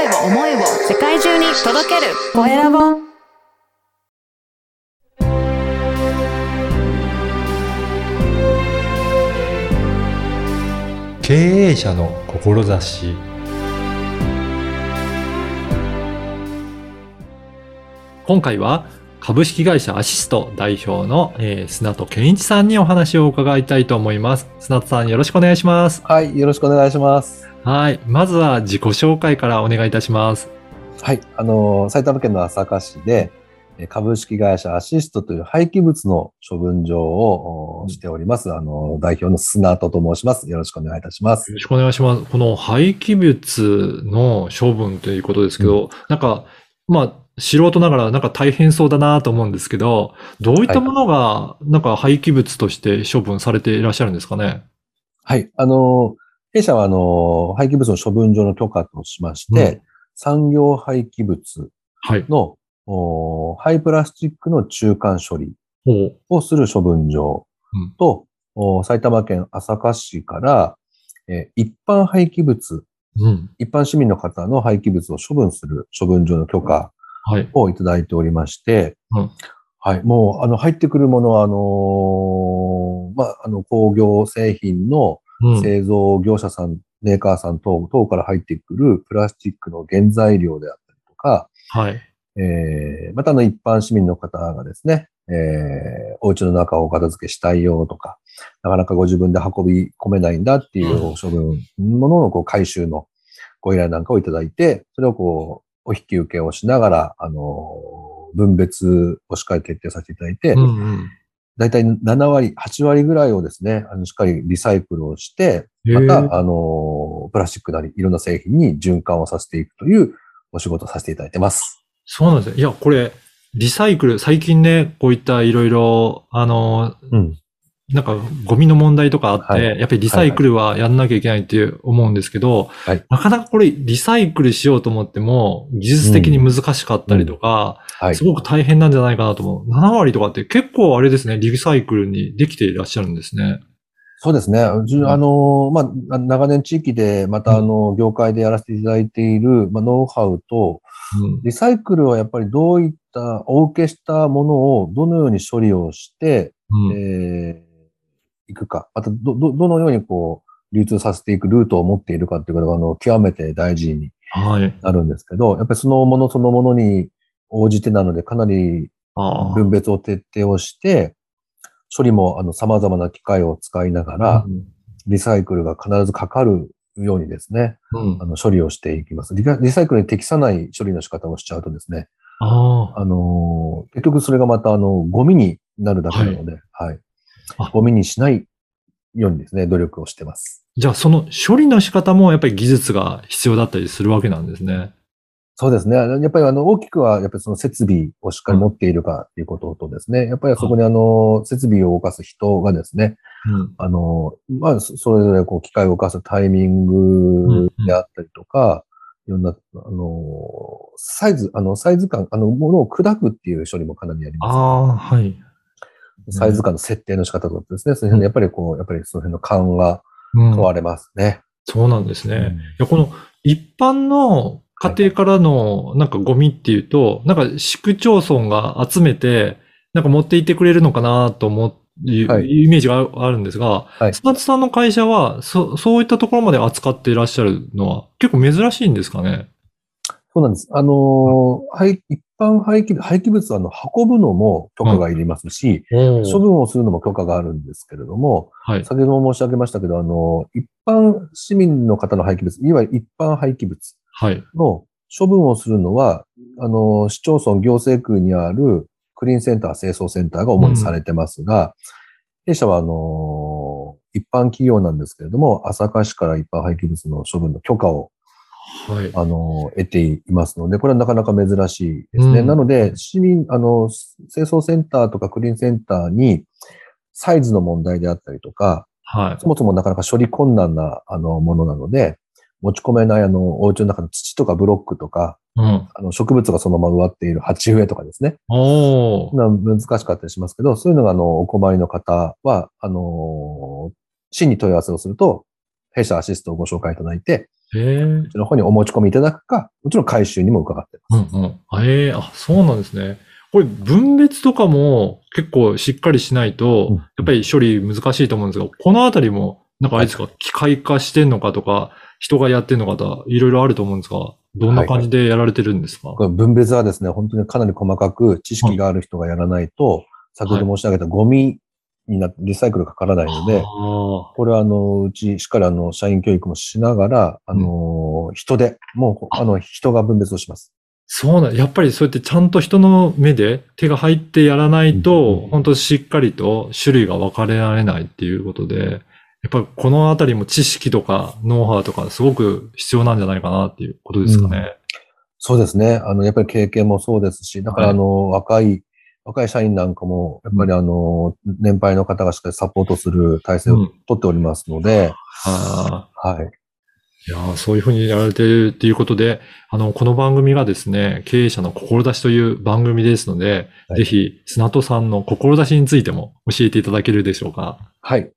声を思いを世界中に届ける。コエラボ。経営者の志。今回は株式会社アシスト代表の、えー、砂戸健一さんにお話を伺いたいと思います。砂戸さんよろしくお願いします。はい、よろしくお願いします。はい。まずは自己紹介からお願いいたします。はい、あのー埼玉県の朝霞市で、えー株式会社アシストという廃棄物の処分場をおしております。あのー代表の砂戸と申します。よろしくお願いいたしますよ。ろしくお願いします。この廃棄物の処分ということですけど、なんか、まあ、素人ながらなんか大変そうだなと思うんですけど、どういったものがなんか廃棄物として処分されていらっしゃるんですかね？はい、あのー弊社はあのー廃棄物の処分場の許可としまして、うん産業廃棄物はい。のおー廃プラスチックの中間処理。をする処分場うんと、お埼玉県朝霞市から、えー一般廃棄物うん。一般市民の方の廃棄物を処分する処分場の許可はい。をいただいておりまして、うんはい、もう、あの、入ってくるものは、あのーまあ、あの、工業製品のうん。製造業者さん、メーカーさん等、等から入ってくるプラスチックの原材料であったりとか、はい。えー、またあの、一般市民の方がですね、えー、お家の中をお片付けしたいよとか、なかなかご自分で運び込めないんだっていう処分、もののこう回収のご依頼なんかをいただいて、それをこう、お引き受けをしながら、あの、分別をしっかり徹底させていただいて、うんうん。だいたい7割、8割ぐらいをですね、あの、しっかりリサイクルをして、また、あの、プラスチックなり、いろんな製品に循環をさせていくというお仕事をさせていただいてます。そうなんですね。いや、これ、リサイクル、最近ね、こういったいろいろ、あの、うん。なんかゴミの問題とかあって、はいやっぱりリサイクルはやんなきゃいけないって思うんですけど、はいなかなかこれリサイクルしようと思っても、技術的に難しかったりとか、はいす。ごく大変なんじゃないかなと思う。7割とかって結構あれですね、リサイクルにできていらっしゃるんですね。そうですね。あの、まあ、長年地域で、また、あの、業界でやらせていただいている、まあ、ノウハウと、うん。リサイクルはやっぱりどういった、お受けしたものをどのように処理をして、うんえーいくか、また、ど、ど、どのようにこう、流通させていくルートを持っているかっていうことが、あの、極めて大事にはい。なるんですけど、やっぱりそのものそのものに応じてなので、かなりああ。分別を徹底をして、処理も、あの、様々な機械を使いながら、うんリサイクルが必ずかかるようにですね、うんあの処理をしていきます。リカリサイクルに適さない処理の仕方をしちゃうとですね、ああ。あのー結局それがまたあの、ゴミになるだけなので、はい。あゴミにしないようにですね、努力をしてます。じゃあその処理の仕方もやっぱり技術が必要だったりするわけなんですね。そうですね。やっぱりあの、大きくは、やっぱりその設備をしっかり持っているかっていうこととですね、やっぱりそこにあの、設備を動かす人がですね、うん。あの、まあ、そそれぞれこう、機械を動かすタイミングであったりとか、いろんな、あの、サイズ、あの、サイズ感、あの、ものを砕くっていう処理もかなりありあまあ、はい。す。サイズ感の設定の仕方とかですね、その辺のやっぱりこう、やっぱりその辺の勘がうん問われますね。そうなんですね。うんいや、この一般の家庭からのなんかゴミっていうと、なんか市区町村が集めて、なんか持っていってくれるのかなと思う、はいイメージがあるんですが、はいスパツさんの会社はそ、そういったところまで扱っていらっしゃるのは結構珍しいんですかね？そうなんです。あのー廃一般廃棄物、廃棄物はあの、運ぶのも許可がいりますし、処分をするのも許可があるんですけれども、はい。先ほども申し上げましたけど、あの、一般市民の方の廃棄物、いわゆる一般廃棄物はい。の処分をするのは、あの、市町村行政区にあるクリーンセンター、清掃センターが主にされてますが、弊社は、あの、一般企業なんですけれども、朝霞市から一般廃棄物の処分の許可を、はい。あの、得ていますので、これはなかなか珍しいですね。うんなので、市民、あの、清掃センターとかクリーンセンターに、サイズの問題であったりとか、はい。そもそもなかなか処理困難な、あの、ものなので、持ち込めない、あの、お家の中の土とかブロックとか、うん。あの、植物がそのまま植わっている鉢植えとかですね。お難しかったりしますけど、そういうのが、あの、お困りの方は、あの、市に問い合わせをすると、弊社アシストをご紹介いただいて、へえ。こちらの方にお持ち込みいただくか、もちろん回収にも伺ってます。うんうん。ええあ、そうなんですね。これ分別とかも結構しっかりしないと、うんやっぱり処理難しいと思うんですが、このあたりも、なんかあれですか、機械化してんのかとか、人がやってんのかとか、いろいろあると思うんですが、どんな感じでやられてるんですか、これ分別はですね、本当にかなり細かく知識がある人がやらないと、先ほど申し上げたゴミになってリサイクルがかからないので、あこれはあの、うちしっかりあの、社員教育もしながら、あの、人で、もう、あの、人が分別をします。そうなん、やっぱりそうやってちゃんと人の目で手が入ってやらないと、うん本当しっかりと種類が分かれられないっていうことで、やっぱりこのあたりも知識とかノウハウとかすごく必要なんじゃないかなっていうことですかね。そうですね。あの、やっぱり経験もそうですし、だからはいあの、若い、若い社員なんかも、やっぱりあの、年配の方がしっかりサポートする体制をうん取っておりますので、あはい。ーいやーそういうふうにやられてるっていうことで、あの、この番組がですね、経営者の志という番組ですので、はいぜひ、砂戸さんの志についても教えていただけるでしょうか。はい。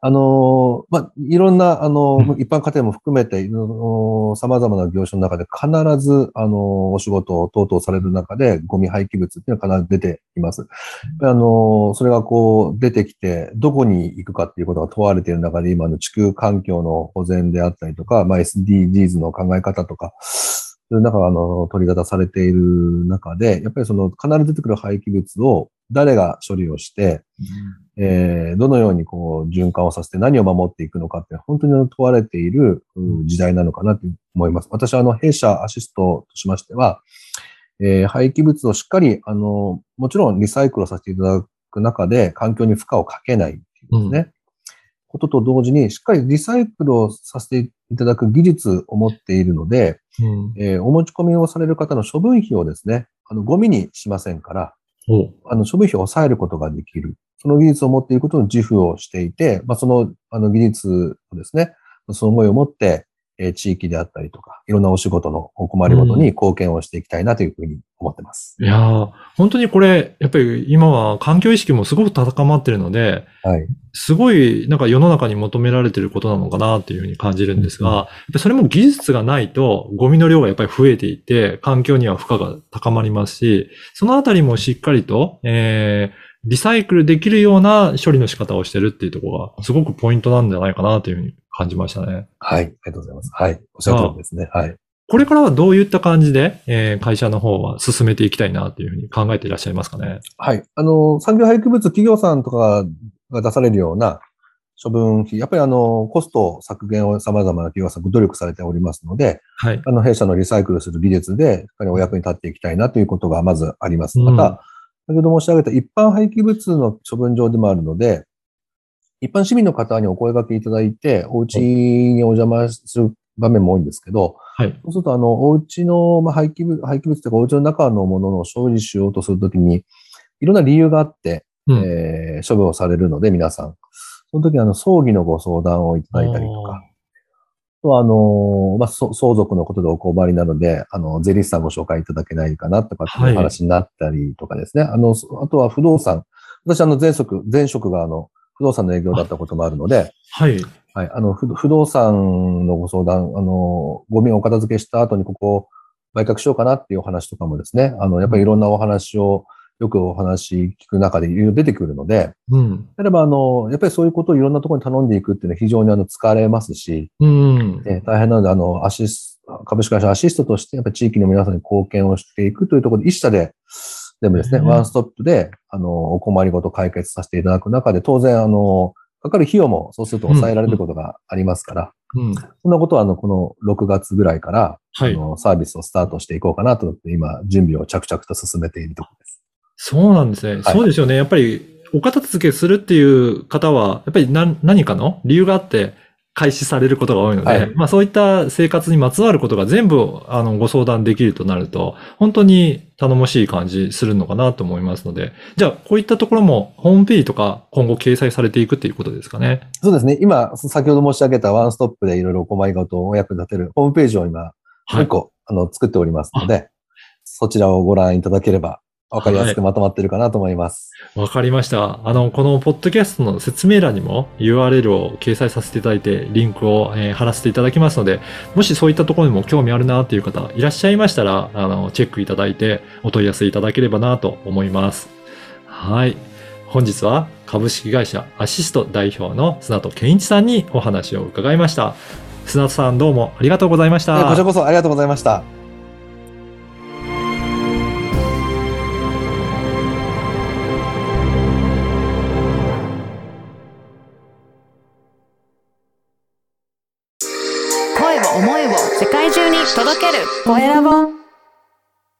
あのーまあ、いろんな、あの一般家庭も含めて、様々な業種の中で必ず、あのーお仕事を等々される中で、ゴミ廃棄物っていうのは必ず出てきます。あのーそれがこう、出てきて、どこに行くかっていうことが問われている中で、今の地球環境の保全であったりとか、まあ、SDGs の考え方とか、そういう中が、あの、取り沙汰されている中で、やっぱりその、必ず出てくる廃棄物を誰が処理をして、えーどのようにこう循環をさせて何を守っていくのかって本当に問われているうん時代なのかなと思います。私はあの弊社アシストとしましては、えー廃棄物をしっかりあのもちろんリサイクルをさせていただく中で環境に負荷をかけないっていうですね、ことと同時にしっかりリサイクルをさせていただく技術を持っているので、うん。えーお持ち込みをされる方の処分費をですね、あのゴミにしませんから、おあの、処分費を抑えることができる。その技術を持っていることの自負をしていて、まあ、その、あの、技術をですね、その思いを持って、えー地域であったりとか、いろんなお仕事のお困りごとに貢献をしていきたいなというふうに思ってます。いやー本当にこれ、やっぱり今は環境意識もすごく高まってるので、はい。すごいなんか世の中に求められてることなのかなっていうふうに感じるんですが、うんやっぱりそれも技術がないとゴミの量がやっぱり増えていって、環境には負荷が高まりますし、そのあたりもしっかりと、えー、リサイクルできるような処理の仕方をしてるっていうところがすごくポイントなんじゃないかなというふうに感じましたね。はい。ありがとうございます。はい。おっしゃる通りですね。はい。これからはどういった感じで、えー会社の方は進めていきたいなというふうに考えていらっしゃいますかね？はい。あの、産業廃棄物企業さんとかが出されるような処分費、やっぱりあの、コスト削減を様々な企業さんご努力されておりますので、はい。あの、弊社のリサイクルする技術で、しっかりお役に立っていきたいなということがまずあります。うんまた、先ほど申し上げた一般廃棄物の処分場でもあるので、一般市民の方にお声掛けいただいて、お家にお邪魔する場面も多いんですけど、はい。そうすると、あの、お家の、まあ、廃棄物、廃棄物というか、お家の中のものの処理しようとするときに、いろんな理由があって、うんえー処分をされるので、皆さん。その時にあの、葬儀のご相談をいただいたりとか、あとは、あの、まあ、そ相続のことでお困りなので、あの、税理士さんご紹介いただけないかなとかっていう話になったりとかですね。あの、そあとは不動産。私、あの、前職、前職があの、不動産の営業だったこともあるので、はい。はい、あの、不不動産のご相談、あの、ゴミをお片付けした後にここを売却しようかなっていうお話とかもですね、あの、やっぱりいろんなお話を、よくお話聞く中でいろいろ出てくるので、うん。例えばあの、やっぱりそういうことをいろんなところに頼んでいくっていうのは非常にあの、疲れますし、うん。えー大変なので、あの、アシス、株式会社アシストとして、やっぱり地域の皆さんに貢献をしていくというところで、一社で、全部ですね、うん。ワンストップで、あの、お困りごと解決させていただく中で、当然、あの、かかる費用もそうすると抑えられることがありますから、うん。そんなことは、あの、この6月ぐらいから、はいあの、サービスをスタートしていこうかなと思って、今、準備を着々と進めているところです。そうなんですね。はいそうですよね。やっぱり、お片付けするっていう方は、やっぱり何何かの理由があって開始されることが多いので、はいまあそういった生活にまつわることが全部、あの、ご相談できるとなると、本当に頼もしい感じするのかなと思いますので、じゃあ、こういったところもホームページとか今後掲載されていくっていうことですかね。そうですね。今、先ほど申し上げたワンストップでいろいろお困りごとをお役に立てるホームページを今、もうはい。あの、作っておりますので、そちらをご覧いただければ、わかりやすくまとまってるかなと思います。わかりました。あの、このポッドキャストの説明欄にも URL を掲載させていただいて、リンクを、えー貼らせていただきますので、もしそういったところにも興味あるなっていう方いらっしゃいましたら、あの、チェックいただいてお問い合わせいただければなと思います。はい。本日は株式会社アシスト代表の砂戸健一さんにお話を伺いました。砂戸さんどうもありがとうございました。こちらこそありがとうございました。